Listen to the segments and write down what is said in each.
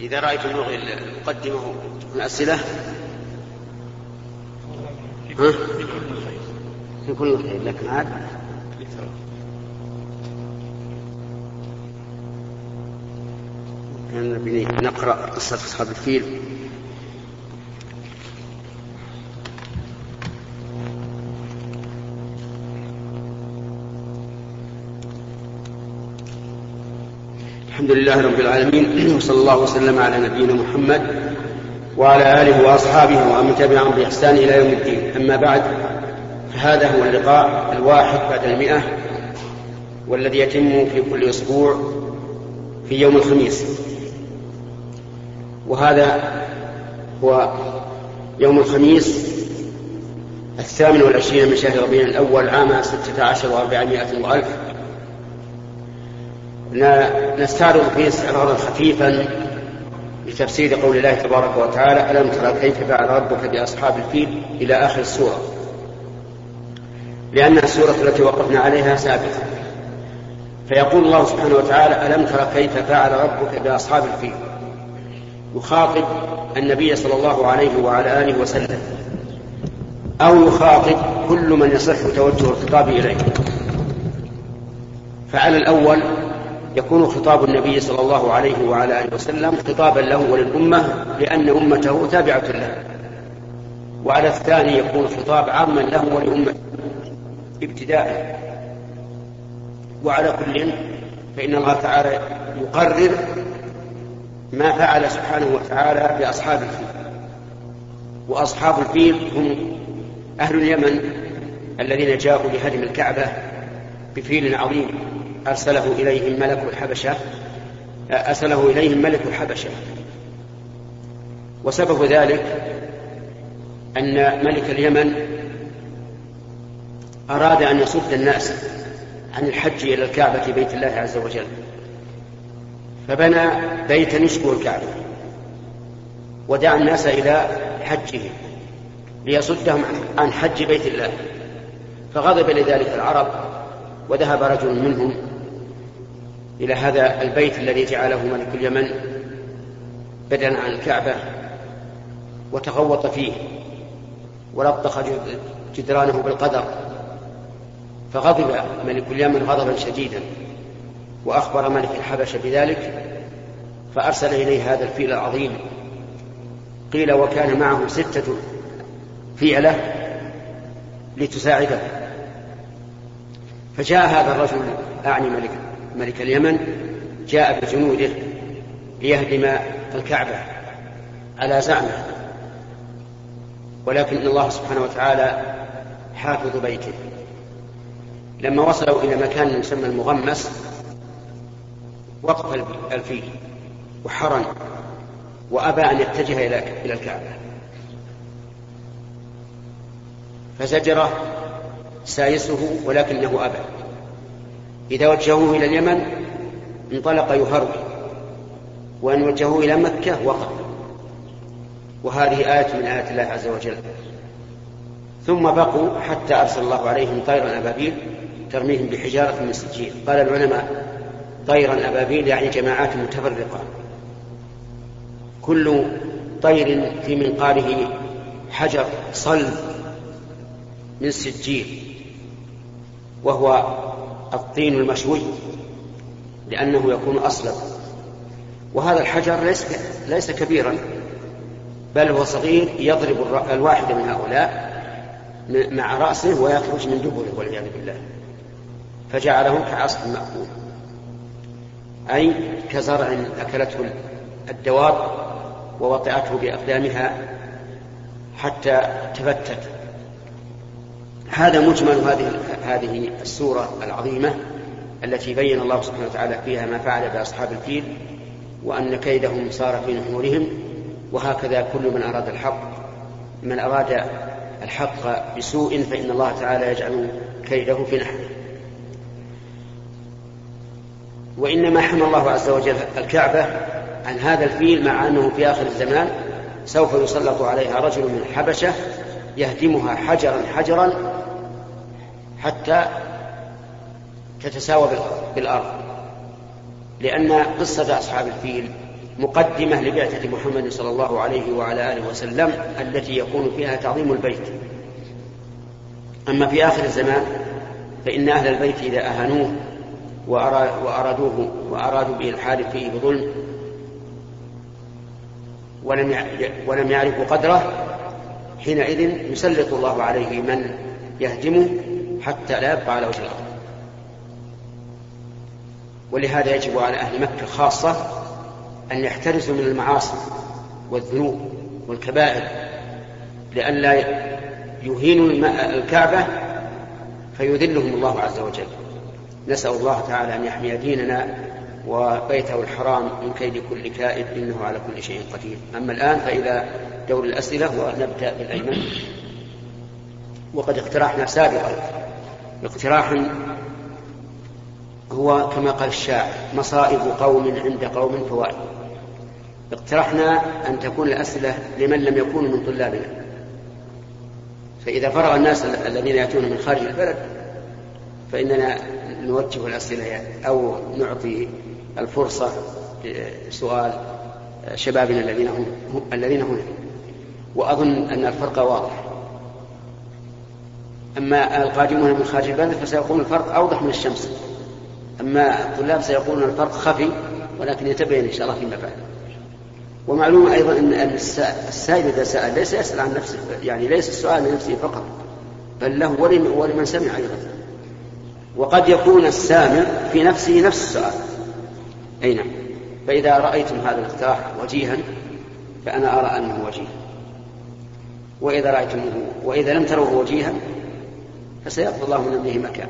إذا رأيت المقدمة تكون أسئلة؟ ها؟ في كل خير لكن عاد؟ نقرأ قصة أصحاب الفيل. الحمد لله رب العالمين وصلى الله وسلم على نبينا محمد وعلى آله وأصحابه ومن تبعهم بإحسان إلى يوم الدين. أما بعد فهذا هو اللقاء الواحد بعد المئة والذي يتم في كل أسبوع في يوم الخميس. وهذا هو يوم الخميس الثامن والعشرين من شهر ربيع الأول عام ستة عشر وأربعمائة وألف نستعرض فيه استعراضا خفيفا لتفسير قول الله تبارك وتعالى ألم ترى كيف فعل ربك بأصحاب الفيل إلى آخر السورة؟ لأنها السورة التي وقفنا عليها سابقا فيقول الله سبحانه وتعالى ألم ترى كيف فعل ربك بأصحاب الفيل؟ يخاطب النبي صلى الله عليه وعلى آله وسلم. أو يخاطب كل من يصح توجه الخطاب إليه. فعلى الأول يكون خطاب النبي صلى الله عليه وعلى آله وسلم خطابا له وللأمة لأن أمته تابعة له. وعلى الثاني يكون خطاب عاما له ولأمته ابتداء. وعلى كل فإن الله تعالى يقرر ما فعل سبحانه وتعالى بأصحاب الفيل. وأصحاب الفيل هم أهل اليمن الذين جاءوا لهدم الكعبة بفيل عظيم. أرسله إليهم ملك الحبشة أرسله إليهم ملك الحبشة. وسبب ذلك أن ملك اليمن أراد أن يصد الناس عن الحج إلى الكعبة بيت الله عز وجل. فبنى بيتا يشبه الكعبة ودعا الناس إلى حجه ليصدهم عن حج بيت الله. فغضب لذلك العرب وذهب رجل منهم إلى هذا البيت الذي جعله ملك اليمن بدلا عن الكعبة وتغوط فيه ولطخ جدرانه بالقدر فغضب ملك اليمن غضبا شديدا وأخبر ملك الحبشة بذلك فأرسل إليه هذا الفيل العظيم. قيل وكان معه ستة فيلة لتساعده. فجاء هذا الرجل أعني ملك ملك اليمن جاء بجنوده ليهدم الكعبة على زعمه ولكن الله سبحانه وتعالى حافظ بيته. لما وصلوا إلى مكان يسمى المغمس وقف الفيل وحرن وأبى أن يتجه إلى الكعبة. فزجره سايسه ولكنه أبى. إذا وجهوه إلى اليمن انطلق يهرول وإن وجهوه إلى مكة وقف. وهذه آية من آيات الله عز وجل. ثم بقوا حتى أرسل الله عليهم طيرا أبابيل ترميهم بحجارة من سجيل قال العلماء طيرا أبابيل يعني جماعات متفرقة. كل طير في منقاره حجر صلب من سجيل وهو الطين المشوي لأنه يكون أصلب. وهذا الحجر ليس ليس كبيرا بل هو صغير يضرب الواحد من هؤلاء مع رأسه ويخرج من دبره والعياذ بالله. فجعله كعصف مأكول. أي كزرع أكلته الدواب ووطئته بأقدامها حتى تفتت. هذا مجمل هذه هذه السورة العظيمة التي بين الله سبحانه وتعالى فيها ما فعل بأصحاب الفيل وأن كيدهم صار في نحورهم وهكذا كل من أراد الحق من أراد الحق بسوء فإن الله تعالى يجعل كيده في نحره. وإنما حمى الله عز وجل الكعبة عن هذا الفيل مع أنه في آخر الزمان سوف يسلط عليها رجل من الحبشة يهدمها حجرا حجرا حتى تتساوى بالأرض. لأن قصة أصحاب الفيل مقدمة لبعثة محمد صلى الله عليه وعلى آله وسلم التي يكون فيها تعظيم البيت. أما في آخر الزمان فإن أهل البيت إذا أهانوه وأرادوه وأرادوا به الحادث فيه بظلم ولم ولم يعرفوا قدره حينئذ يسلط الله عليه من يهدمه حتى لا يبقى على وجه الأرض. ولهذا يجب على أهل مكة خاصة أن يحترزوا من المعاصي والذنوب والكبائر لئلا يهينوا الكعبة فيذلهم الله عز وجل. نسأل الله تعالى أن يحمي ديننا وبيته الحرام من كيد كل كائد إنه على كل شيء قدير. أما الآن فإلى دور الأسئلة ونبدأ بالأيمن. وقد اقترحنا سابقا اقتراحا هو كما قال الشاعر مصائب قوم عند قوم فوائد. اقترحنا أن تكون الأسئلة لمن لم يكونوا من طلابنا. فإذا فرغ الناس الذين يأتون من خارج البلد فإننا نوجه الأسئلة أو نعطي الفرصة لسؤال شبابنا الذين هم الذين هنا. وأظن أن الفرق واضح. أما القادمون من خارج البلد فسيكون الفرق أوضح من الشمس. أما الطلاب سيقولون الفرق خفي ولكن يتبين إن شاء الله فيما بعد. ومعلوم أيضا أن السائل إذا سأل ليس يسأل عن نفسه يعني ليس السؤال لنفسه فقط بل له ولمن سمع أيضا. وقد يكون السامع في نفسه نفس السؤال. أي نعم. فإذا رأيتم هذا الاقتراح وجيها فأنا أرى أنه وجيه. وإذا رأيتموه وإذا لم تروه وجيها فسيقضي الله من أمره مكان.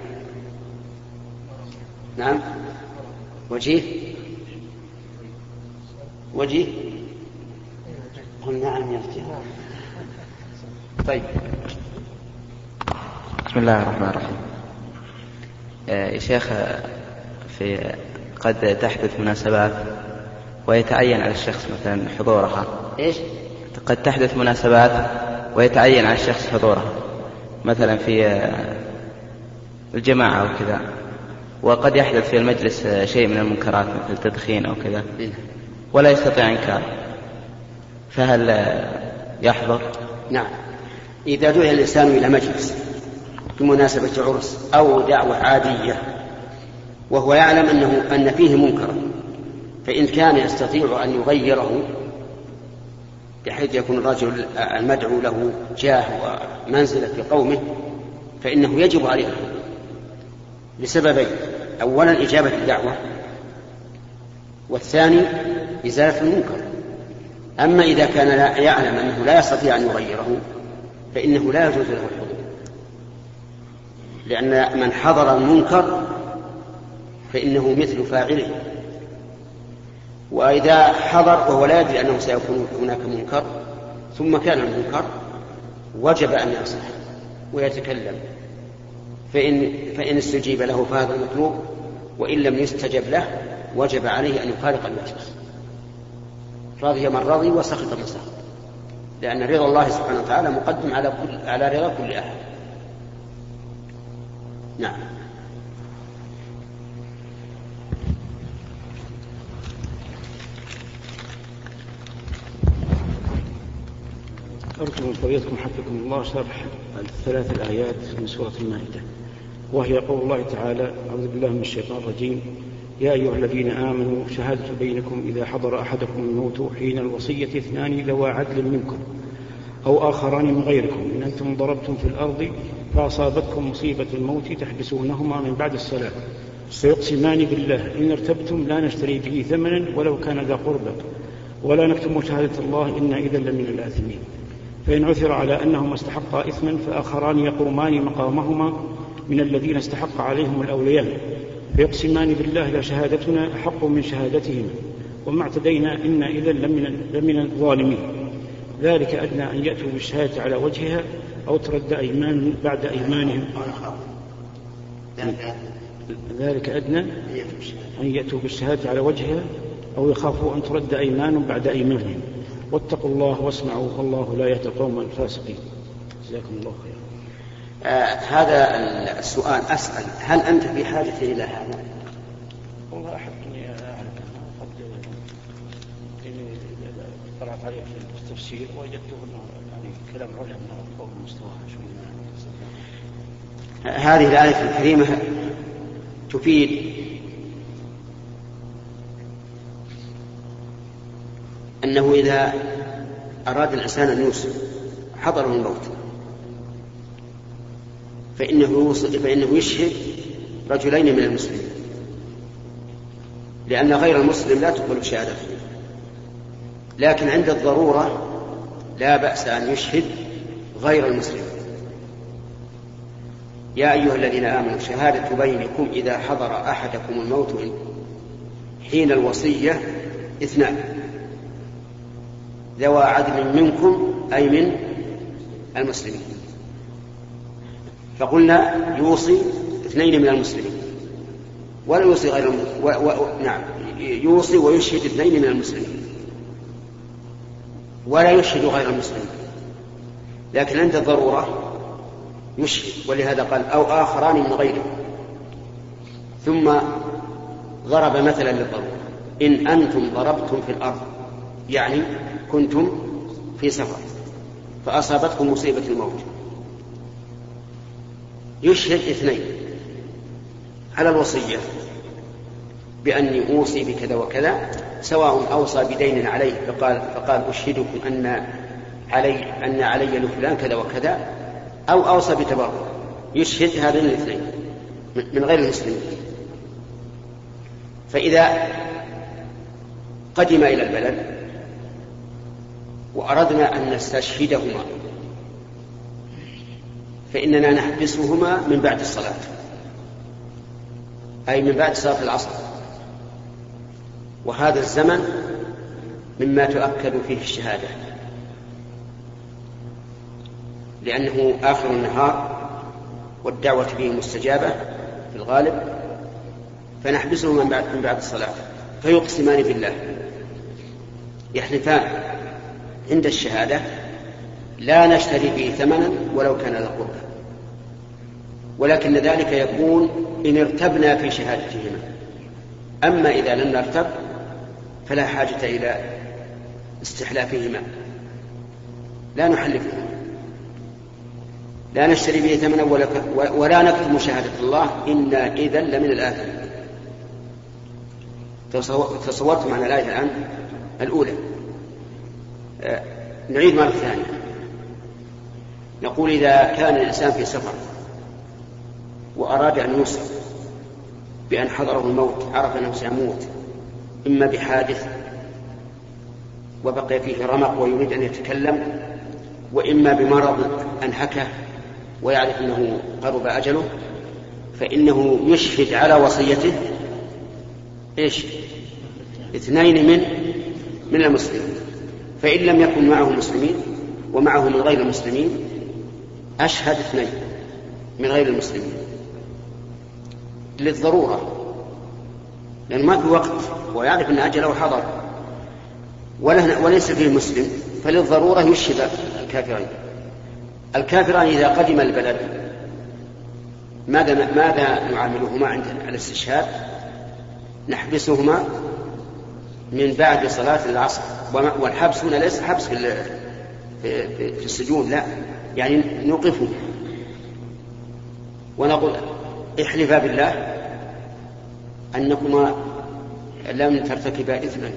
نعم. وجيه. وجيه. قل نعم يا طيب. بسم الله الرحمن الرحيم. آه، يا شيخ في قد تحدث مناسبات ويتعين على الشخص مثلا حضورها. إيش؟ قد تحدث مناسبات ويتعين على الشخص حضورها. مثلا في آه، الجماعة أو كذا وقد يحدث في المجلس شيء من المنكرات مثل التدخين أو كذا إيه. ولا يستطيع إنكار فهل يحضر؟ نعم إذا دعي الإنسان إلى مجلس بمناسبة عرس أو دعوة عادية وهو يعلم أنه أن فيه منكرا فإن كان يستطيع أن يغيره بحيث يكون الرجل المدعو له جاه ومنزلة في قومه فإنه يجب عليه لسببين أولا إجابة الدعوة والثاني إزالة المنكر. أما إذا كان لا يعلم أنه لا يستطيع أن يغيره فإنه لا يجوز له الحضور. لأن من حضر المنكر فإنه مثل فاعله. وإذا حضر وهو لا يدري أنه سيكون هناك منكر ثم كان المنكر وجب أن يصح ويتكلم. فإن, فإن استجيب له فهذا المطلوب وإن لم يستجب له وجب عليه أن يفارق المجلس. رضي من رضي وسخط من سخط. لأن رضا الله سبحانه وتعالى مقدم على كل على رضا كل أحد. نعم. أرجو من فضيلتكم حفظكم الله شرح الثلاث الآيات من سورة المائدة. وهي قول الله تعالى أعوذ بالله من الشيطان الرجيم. يا أيها الذين آمنوا شهادة بينكم إذا حضر أحدكم الموت حين الوصية اثنان ذوى عدل منكم أو آخران من غيركم. إن أنتم ضربتم في الأرض فأصابتكم مصيبة الموت تحبسونهما من بعد الصلاة. فيقسمان بالله إن ارتبتم لا نشتري به ثمنا ولو كان ذا قربى. ولا نكتم شهادة الله إنا إذا لمن الآثمين. فإن عثر على أنهما استحقا إثما فآخران يقومان مقامهما من الذين استحق عليهم الأولياء فيقسمان بالله لشهادتنا أحق من شهادتهما وما اعتدينا إنا إذا لمن, لمن الظالمين. ذلك أدنى أن يأتوا بالشهادة على وجهها أو ترد أيمان بعد أيمانهم. ذلك أدنى أن يأتوا بالشهادة على وجهها أو يخافوا أن ترد أيمان بعد أيمانهم. واتقوا الله واسمعوا والله لا يهدي القوم الفاسقين. جزاكم الله خيرا. آه هذا السؤال أسأل هل أنت في حاجة إلى هذا؟ والله أحب أني أعرف قد طلعت عليه في التفسير وجدته أنه يعني كلام علماء فوق مستواها هذه الآية الكريمة تفيد أنه إذا أراد الإنسان أن يوصي حضره الموت فإنه يوصي فإنه يشهد رجلين من المسلمين لأن غير المسلم لا تقبل شهادته لكن عند الضرورة لا بأس أن يشهد غير المسلم. يا أيها الذين آمنوا شهادة بينكم إذا حضر أحدكم الموت حين الوصية اثنان. ذوى عدل منكم أي من المسلمين. فقلنا يوصي اثنين من المسلمين. ولا يوصي غير و... و... نعم يوصي ويشهد اثنين من المسلمين. ولا يشهد غير المسلمين. لكن عند الضرورة يشهد ولهذا قال أو آخران من غيره ثم ضرب مثلا للضرورة. إن أنتم ضربتم في الأرض يعني كنتم في سفر فأصابتكم مصيبة الموت. يشهد اثنين على الوصية بأني أوصي بكذا وكذا سواء أوصى بدين عليه فقال, فقال أشهدكم أن علي أن علي لفلان كذا وكذا أو أوصى بتبرع يشهد هذين الاثنين من غير المسلمين. فإذا قدم إلى البلد وأردنا أن نستشهدهما. فإننا نحبسهما من بعد الصلاة. أي من بعد صلاة العصر. وهذا الزمن مما تؤكد فيه الشهادة. لأنه آخر النهار والدعوة فيه مستجابة في الغالب. فنحبسهما من بعد, من بعد الصلاة. فيقسمان بالله. يحلفان. عند الشهادة لا نشتري به ثمنا ولو كان ذا قربى. ولكن ذلك يكون إن ارتبنا في شهادتهما. أما إذا لم نرتب فلا حاجة إلى استحلافهما. لا نحلفهما لا نشتري به ثمنا ولا, نكتم شهادة الله. إنا إذا لمن الآثمين تصورت معنا الآية الآن؟ الأولى. نعيد مرة ثانية. نقول إذا كان الإنسان في سفر وأراد أن يوصل بأن حضره الموت عرف أنه سيموت إما بحادث وبقي فيه رمق ويريد أن يتكلم وإما بمرض أنهكه ويعرف أنه قرب أجله فإنه يشهد على وصيته إيش؟ اثنين من من المسلمين. فإن لم يكن معه مسلمين ومعه من غير المسلمين أشهد اثنين من غير المسلمين للضرورة لأنه ما في وقت ويعرف أن أجله حضر وليس فيه مسلم فللضرورة يشهد الكافرين الكافران إذا قدم البلد ماذا ماذا نعاملهما عند الاستشهاد؟ نحبسهما من بعد صلاة العصر. والحبس هنا ليس حبس في في, السجون لا. يعني نوقفه. ونقول احلفا بالله أنكما لم ترتكبا إثما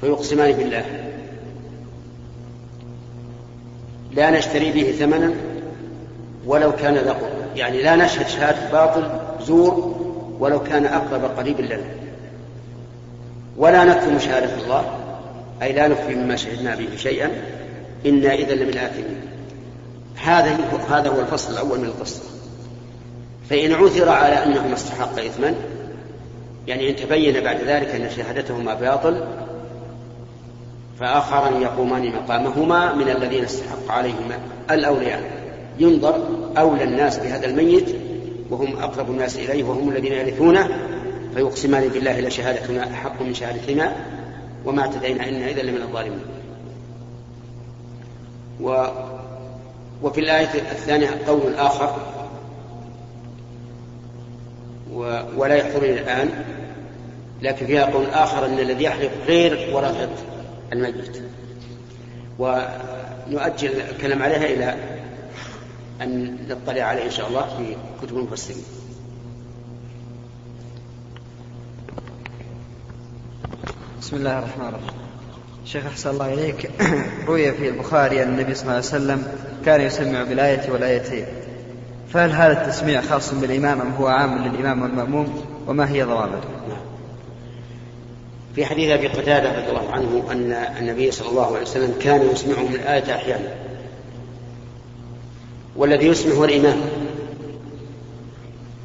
فيقسمان بالله. لا نشتري به ثمنا ولو كان ذا يعني لا نشهد شهادة باطل زور ولو كان أقرب قريب لنا. ولا نكتم شهادة الله أي لا نخفي مما شهدنا به شيئا إنا إذا لمن آثمين هذا هذا هو الفصل الأول من القصة. فإن عثر على أنهما استحق إثما يعني إن تبين بعد ذلك أن شهادتهما باطل فآخران يقومان مقامهما من الذين استحق عليهما الأولياء. ينظر أولى الناس بهذا الميت وهم أقرب الناس إليه وهم الذين يرثونه فيقسمان بالله لشهادتنا أحق من شهادتنا وما اعتدينا إنا إذا لمن الظالمين. و وفي الآية الثانية قول آخر و... ولا يحضرني الآن لكن فيها قول آخر أن الذي يحلف غير ورثة الميت. ونؤجل الكلام عليها إلى أن نطلع عليه إن شاء الله في كتب المفسرين. بسم الله الرحمن الرحيم. شيخ أحسن الله إليك. روي في البخاري أن النبي صلى الله عليه وسلم كان يسمع بالآية والآيتين. فهل هذا التسميع خاص بالإمام أم هو عام للإمام والمأموم؟ وما هي ضوابطه؟ في حديث أبي قتادة رضي الله عنه أن النبي صلى الله عليه وسلم كان يسمعهم الآية أحيانا. والذي يسمع هو الإمام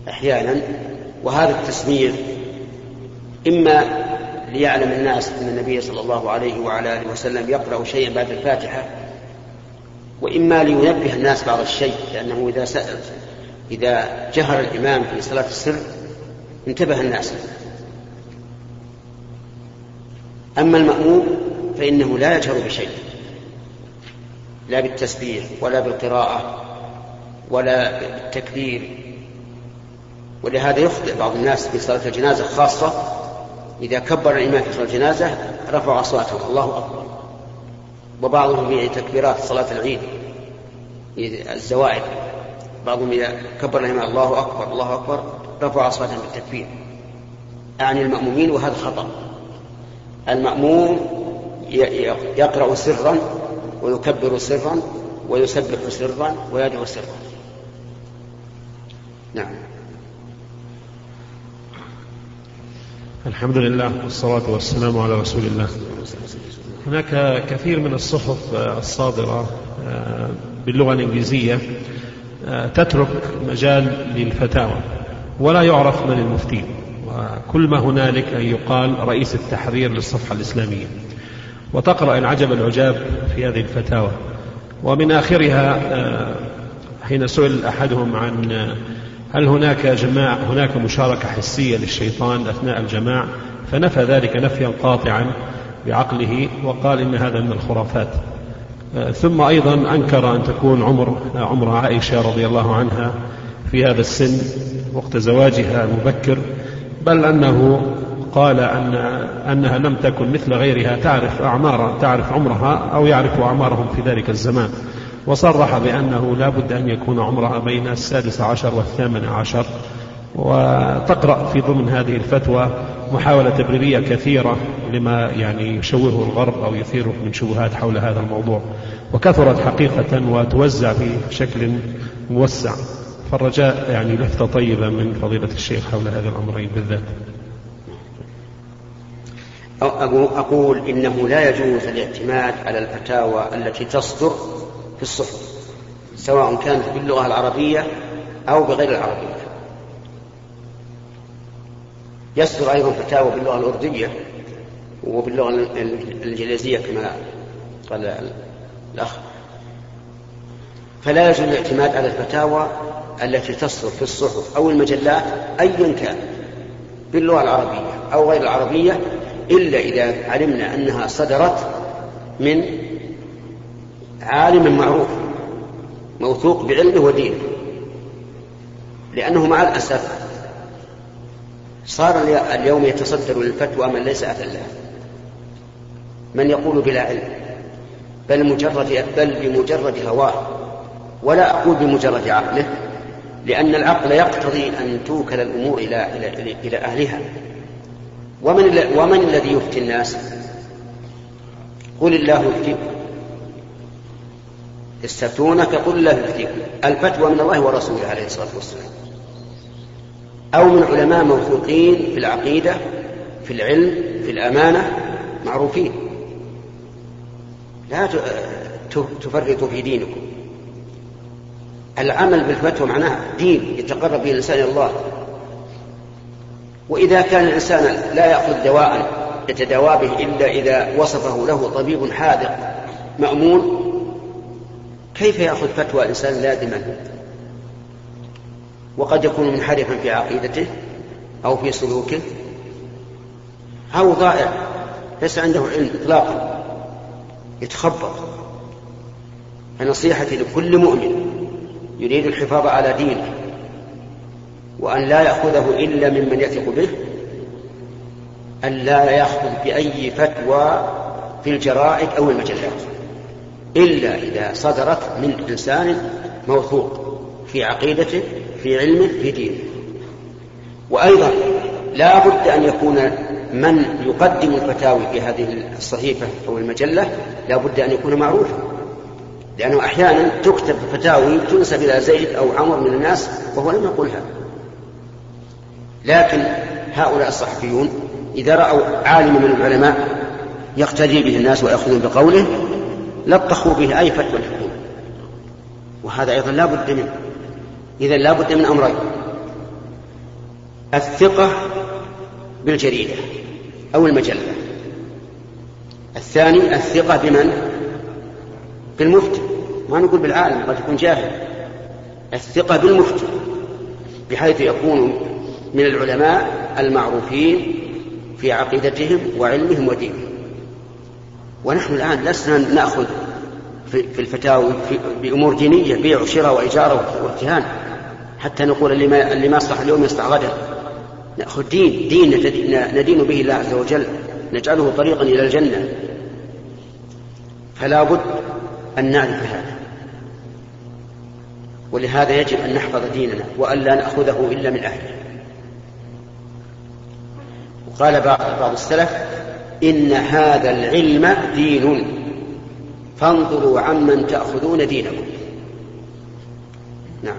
أحيانا. وهذا التسميع إما ليعلم الناس أن النبي صلى الله عليه وعلى آله وسلم يقرأ شيئا بعد الفاتحة وإما لينبه الناس بعض الشيء لأنه إذا سأل إذا جهر الإمام في صلاة السر انتبه الناس. أما المأموم فإنه لا يجهر بشيء لا بالتسبيح ولا بالقراءة ولا بالتكبير. ولهذا يخطئ بعض الناس في صلاة الجنازة خاصة إذا كبر الإمام في صلاة الجنازة رفعوا أصواتهم. الله أكبر. وبعضهم في تكبيرات صلاة العيد. الزوائد. بعضهم إذا كبر الإمام الله أكبر الله أكبر رفعوا أصواتهم بالتكبير. أعني المأمومين وهذا خطأ. المأموم يقرأ سرا ويكبر سرا ويسبح سرا ويدعو سرا. نعم. الحمد لله والصلاة والسلام على رسول الله. هناك كثير من الصحف الصادرة آه، باللغة الإنجليزية آه، تترك مجال للفتاوى ولا يعرف من المفتين وكل ما هنالك أن يقال رئيس التحرير للصفحة الإسلامية. وتقرأ العجب العجاب في هذه الفتاوى. ومن آخرها آه، حين سئل أحدهم عن آه، هل هناك جماع هناك مشاركة حسية للشيطان أثناء الجماع؟ فنفى ذلك نفيا قاطعا بعقله وقال إن هذا من الخرافات. آه، ثم أيضا أنكر أن تكون عمر عمر عائشة رضي الله عنها في هذا السن وقت زواجها المبكر بل أنه قال أن أنها لم تكن مثل غيرها تعرف أعمار تعرف عمرها أو يعرف أعمارهم في ذلك الزمان. وصرح بأنه لا بد أن يكون عمرها بين السادس عشر والثامن عشر. وتقرأ في ضمن هذه الفتوى محاولة تبريرية كثيرة لما يعني يشوهه الغرب أو يثيره من شبهات حول هذا الموضوع. وكثرت حقيقة وتوزع بشكل موسع. فالرجاء يعني لفتة طيبة من فضيلة الشيخ حول هذا الأمرين بالذات. أقول إنه لا يجوز الاعتماد على الفتاوى التي تصدر في الصحف سواء كانت باللغة العربية أو بغير العربية. يصدر أيضا فتاوى باللغة الأردية وباللغة الإنجليزية كما قال الأخ. فلا يجوز الاعتماد على الفتاوى التي تصدر في الصحف أو المجلات أيا كان باللغة العربية أو غير العربية إلا إذا علمنا أنها صدرت من عالم معروف موثوق بعلمه ودينه لأنه مع الأسف صار اليوم يتصدر للفتوى من ليس أهلا لها من يقول بلا علم؟ بل مجرد بل بمجرد هواه. ولا أقول بمجرد عقله لأن العقل يقتضي أن توكل الأمور إلى إلى إلى أهلها. ومن ومن الذي يفتي الناس؟ قل الله يفتيكم. يستفتونك قل الله يفتيكم. الفتوى من الله ورسوله عليه الصلاة والسلام. أو من علماء موثوقين في العقيدة في العلم في الأمانة معروفين. لا تفرطوا في دينكم. العمل بالفتوى معناه دين يتقرب به الإنسان إلى الله. وإذا كان الإنسان لا يأخذ دواء يتداوى به إلا إذا وصفه له طبيب حاذق مأمون كيف يأخذ فتوى إنسان لازما وقد يكون منحرفا في عقيدته أو في سلوكه. أو ضائع. ليس عنده علم إطلاقا. يتخبط. فنصيحتي لكل مؤمن يريد الحفاظ على دينه وأن لا يأخذه إلا ممن يثق به أن لا يأخذ بأي فتوى في الجرائد أو المجلات. إلا إذا صدرت من إنسان موثوق في عقيدته في علمه في دينه وأيضا لا بد أن يكون من يقدم الفتاوي في هذه الصحيفة أو المجلة لا بد أن يكون معروفا. لأنه أحيانا تكتب فتاوي تنسب إلى زيد أو عمر من الناس وهو لم يقلها لكن هؤلاء الصحفيون إذا رأوا عالما من العلماء يقتدي به الناس ويأخذون بقوله لطخوا به أي فتوى الحكومة وهذا أيضا لا بد منه. إذا لا بد من أمرين. الثقة بالجريدة أو المجلة. الثاني الثقة بمن؟ بالمفتي. ما نقول بالعالم قد يكون جاهل. الثقة بالمفتي بحيث يكون من العلماء المعروفين في عقيدتهم وعلمهم ودينهم. ونحن الآن لسنا نأخذ في الفتاوي في بأمور دينية بيع وشراء وإجارة وارتهان حتى نقول اللي ما, اللي ما يصلح اليوم يصلح غدا. نأخذ دين دين ندين به الله عز وجل نجعله طريقا إلى الجنة. فلا بد أن نعرف هذا. ولهذا يجب أن نحفظ ديننا وأن لا نأخذه إلا من أهله. وقال بعض السلف إن هذا العلم دين. فانظروا عمن تأخذون دينكم. نعم.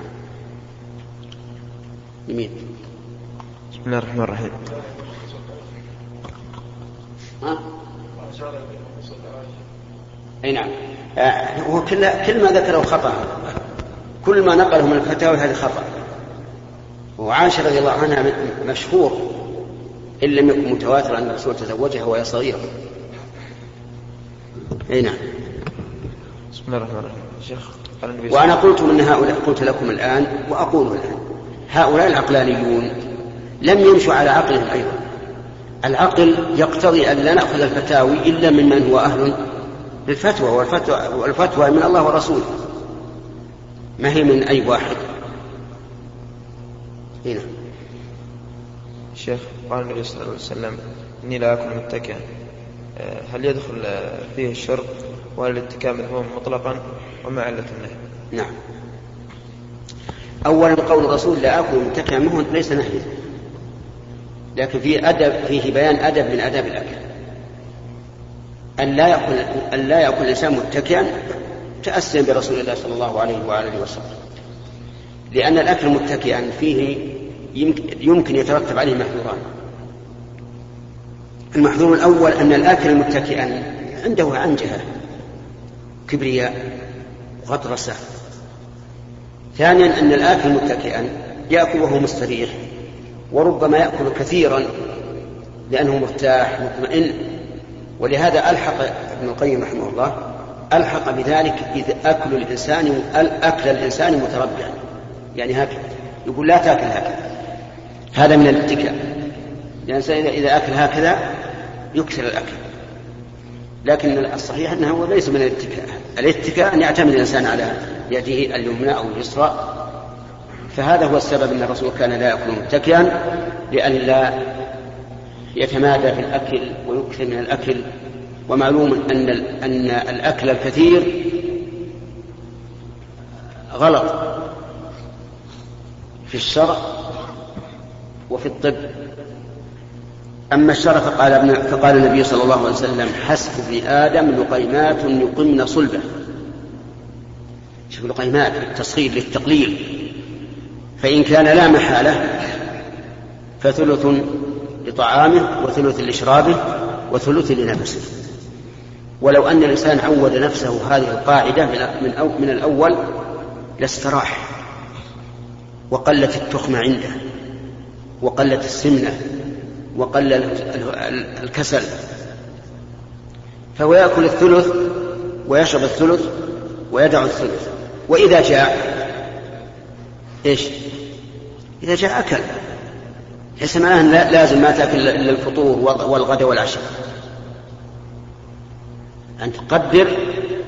يمين بسم الله الرحمن الرحيم. ها؟ أي نعم. آه، هو كل كل ما ذكره خطأ. كل ما نقله من الفتاوى هذه خطأ. وعائشة رضي الله عنها مشهور. إن لم يكن متواترا أن الرسول تزوجها وهي صغيرة. أي نعم. بسم الله الرحمن الرحيم. شيخ وأنا قلت من هؤلاء قلت لكم الآن وأقول الآن هؤلاء العقلانيون لم يمشوا على عقلهم أيضا. العقل يقتضي أن لا نأخذ الفتاوي إلا ممن هو أهل للفتوى والفتوى والفتوى من الله ورسوله. ما هي من أي واحد؟ هنا. شيخ قال النبي صلى الله عليه وسلم إني لا أكل متكئا. آه، هل يدخل فيه الشرب وهل الاتكاء مذموم مطلقا وما علة النهي؟ نعم. أولا قول الرسول لا آكل متكئا منه ليس نهيا. لكن فيه أدب فيه بيان أدب من آداب الأكل. أن لا يأكل أن لا يأكل الإنسان متكئا تأسيا برسول الله صلى الله عليه وآله وسلم. لأن الأكل متكئا فيه يمكن يترتب عليه محذوران المحذور الأول أن الآكل متكئا عنده عنجهة كبرياء غطرسة. ثانيا أن الآكل متكئا يأكل وهو مستريح وربما يأكل كثيرا لأنه مرتاح مطمئن. ولهذا ألحق ابن القيم رحمه الله ألحق بذلك إذا أكل الإنسان أكل الإنسان متربعا. يعني هكذا. يقول لا تأكل هكذا. هذا من الاتكاء. الإنسان إذا أكل هكذا يكثر الأكل. لكن الصحيح أنه ليس من الاتكاء. الاتكاء أن يعتمد الإنسان على يده اليمنى أو اليسرى. فهذا هو السبب أن الرسول كان لا يأكل متكئا لئلا يتمادى في الأكل ويكثر من الأكل. ومعلوم أن أن الأكل الكثير غلط. في الشرع وفي الطب. أما الشرع فقال, فقال النبي صلى الله عليه وسلم حسب ابن آدم لقيمات يقمن صلبة. شوف لقيمات للتصغير للتقليل. فإن كان لا محالة فثلث لطعامه وثلث لشرابه وثلث لنفسه. ولو أن الإنسان عود نفسه هذه القاعدة من, من الأول لاستراح وقلت التخمة عنده وقلت السمنة وقل الكسل. فهو يأكل الثلث ويشرب الثلث ويدع الثلث. وإذا جاء إيش؟ إذا جاء أكل. ليس معناه لازم ما تأكل إلا الفطور والغداء والعشاء. أن تقدر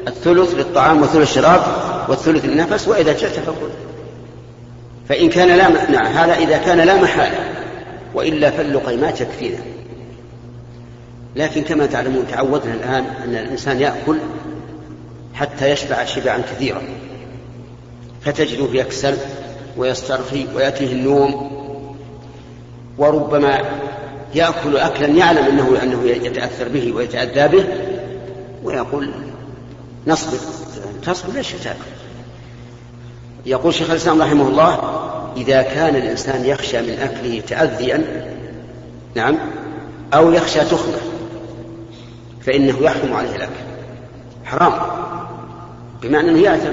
الثلث للطعام وثلث الشراب والثلث للنفس وإذا جئت فكل فإن كان لا نعم هذا إذا كان لا محالة وإلا فاللقيمات يكفينا لكن كما تعلمون تعودنا الآن أن الإنسان يأكل حتى يشبع شبعا كثيرا فتجده يكسل ويسترخي ويأتيه النوم وربما يأكل أكلا يعلم أنه أنه يتأثر به ويتأذى به ويقول نصبر تصبر ليش تأكل؟ يقول شيخ الإسلام رحمه الله إذا كان الإنسان يخشى من أكله تأذيا نعم أو يخشى تخمة فإنه يحرم عليه الأكل. حرام بمعنى أنه يأثم.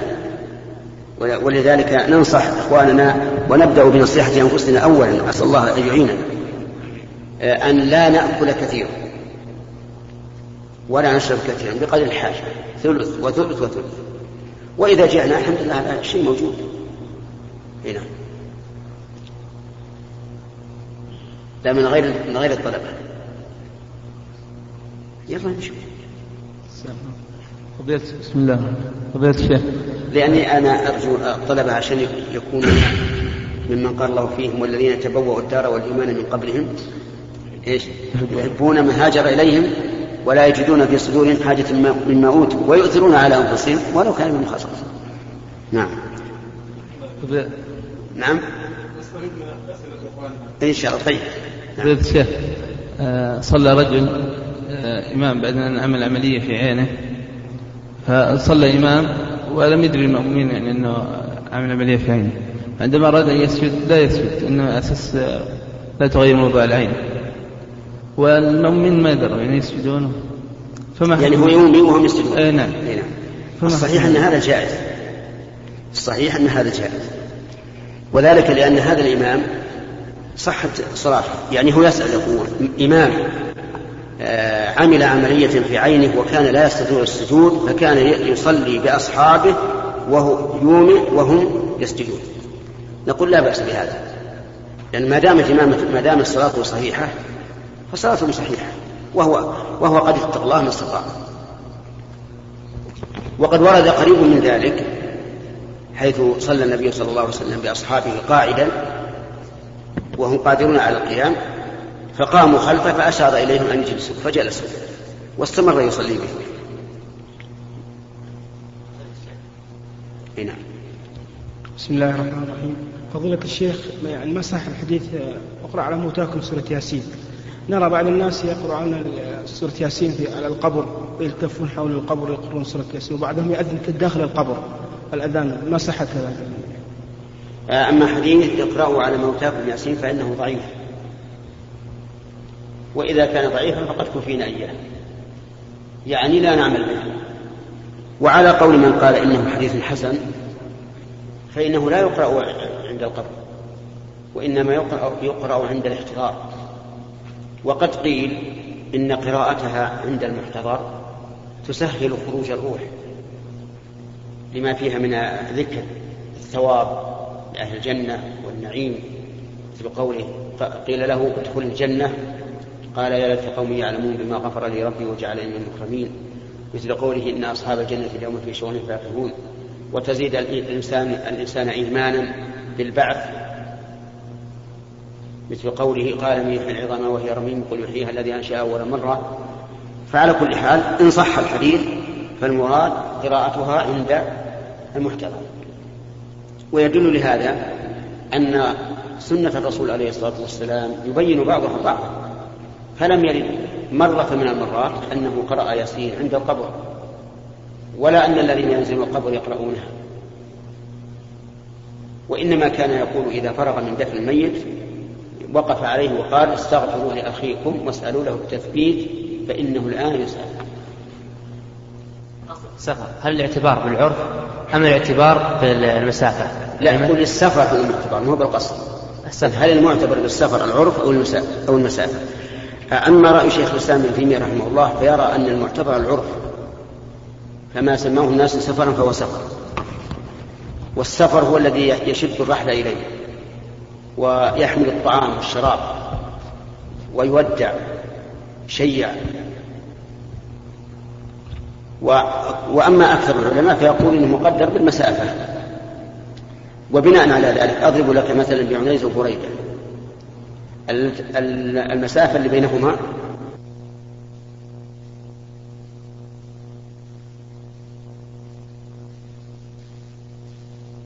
ولذلك ننصح إخواننا ونبدأ بنصيحة أنفسنا أولا أسأل الله أن يعيننا. أن لا نأكل كثيرا ولا نشرب كثيرا بقدر الحاجة. ثلث وثلث وثلث. وإذا جئنا الحمد لله هذا الشيء موجود. هنا لا من غير من غير الطلبة يلا نشوف بسم الله. فضيلة الشيخ. لأني أنا أرجو الطلبة عشان يكونوا ممن قال الله فيهم والذين تبوأوا الدار والإيمان من قبلهم إيش؟ يحبون من هاجر إليهم. ولا يجدون في صدورهم حاجة مما أوتوا ويؤثرون على أنفسهم ولو كان من خصص نعم. نعم. إن شاء الله. طيب. نعم. الشيخ آه، صلى رجل آه، إمام بعد أن عمل عملية في عينه. فصلى إمام ولم يدري المؤمنين يعني أنه عمل عملية في عينه. عندما أراد أن يسجد لا يسجد أنه أساس آه، لا تغير موضوع العين. والمؤمنين ما يدروا يعني يسجدون. فما يعني هو يومي وهم يسجدون. اي نعم. اي نعم. الصحيح أن هذا جائز. الصحيح أن هذا جائز. وذلك لأن هذا الإمام صحت صلاته يعني هو يسأل يقول إمام آه، عمل عملية في عينه وكان لا يستطيع السجود فكان يصلي بأصحابه وهو يومئ وهم يسجدون. نقول لا بأس بهذا. لأن يعني ما دامت ما دامت صلاته صحيحة فصلاته صحيحة وهو وهو قد اتقى الله ما استطاع. وقد ورد قريب من ذلك حيث صلى النبي صلى الله عليه وسلم بأصحابه قاعدا وهم قادرون على القيام فقاموا خلفه فأشار إليهم أن يجلسوا فجلسوا واستمر يصلي بهم نعم. بسم الله الرحمن الرحيم. فضيلة الشيخ يعني ما صح الحديث؟ اقرأ على موتاكم سورة ياسين. نرى بعض الناس يقرؤون سورة ياسين في على القبر ويلتفون حول القبر يقرؤون سورة ياسين وبعضهم يأذن داخل القبر. الأذان ما صحت هذا أما حديث اقرأوا على موتاكم ياسين فإنه ضعيف. وإذا كان ضعيفا فقد كفينا إياه. يعني لا نعمل به. وعلى قول من قال إنه حديث حسن فإنه لا يقرأ عند القبر وإنما يقرأ, يقرأ عند الاحتضار. وقد قيل إن قراءتها عند المحتضر تسهل خروج الروح لما فيها من ذكر الثواب لأهل الجنة والنعيم مثل قوله قيل له ادخل الجنة قال يا ليت قومي يعلمون بما غفر لي ربي وجعلني من المكرمين مثل قوله إن أصحاب الجنة اليوم في شغل فاكهون وتزيد الإنسان الإنسان إيمانا بالبعث مثل قوله قال من يحيي العظام وهي رميم قل يحييها الذي انشاها أول مرة. فعلى كل حال إن صح الحديث فالمراد قراءتها عند المحتضر. ويدل لهذا أن سنة الرسول عليه الصلاة والسلام يبين بعضها بعضا فلم يرد مرة من المرات أنه قرأ ياسين عند القبر ولا أن الذين ينزلون القبر يقرؤونها. وإنما كان يقول إذا فرغ من دفن الميت وقف عليه وقال استغفروا لأخيكم واسألوا له التثبيت فإنه الآن يسأل. سفر هل الاعتبار بالعرف أم الاعتبار بالمسافة؟ لا يقول السفر هو الاعتبار مو بالقصد. هل المعتبر بالسفر العرف أو المسافة أو المسافة؟ أما رأي شيخ الإسلام ابن تيمية رحمه الله فيرى أن المعتبر العرف فما سماه الناس سفرا فهو سفر. والسفر هو الذي يشد الرحل إليه. ويحمل الطعام والشراب ويودع شيع و... وأما أكثر العلماء فيقول إنه مقدر بالمسافة. وبناء على ذلك أضرب لك مثلا بعنيز وبريدة. المسافة اللي بينهما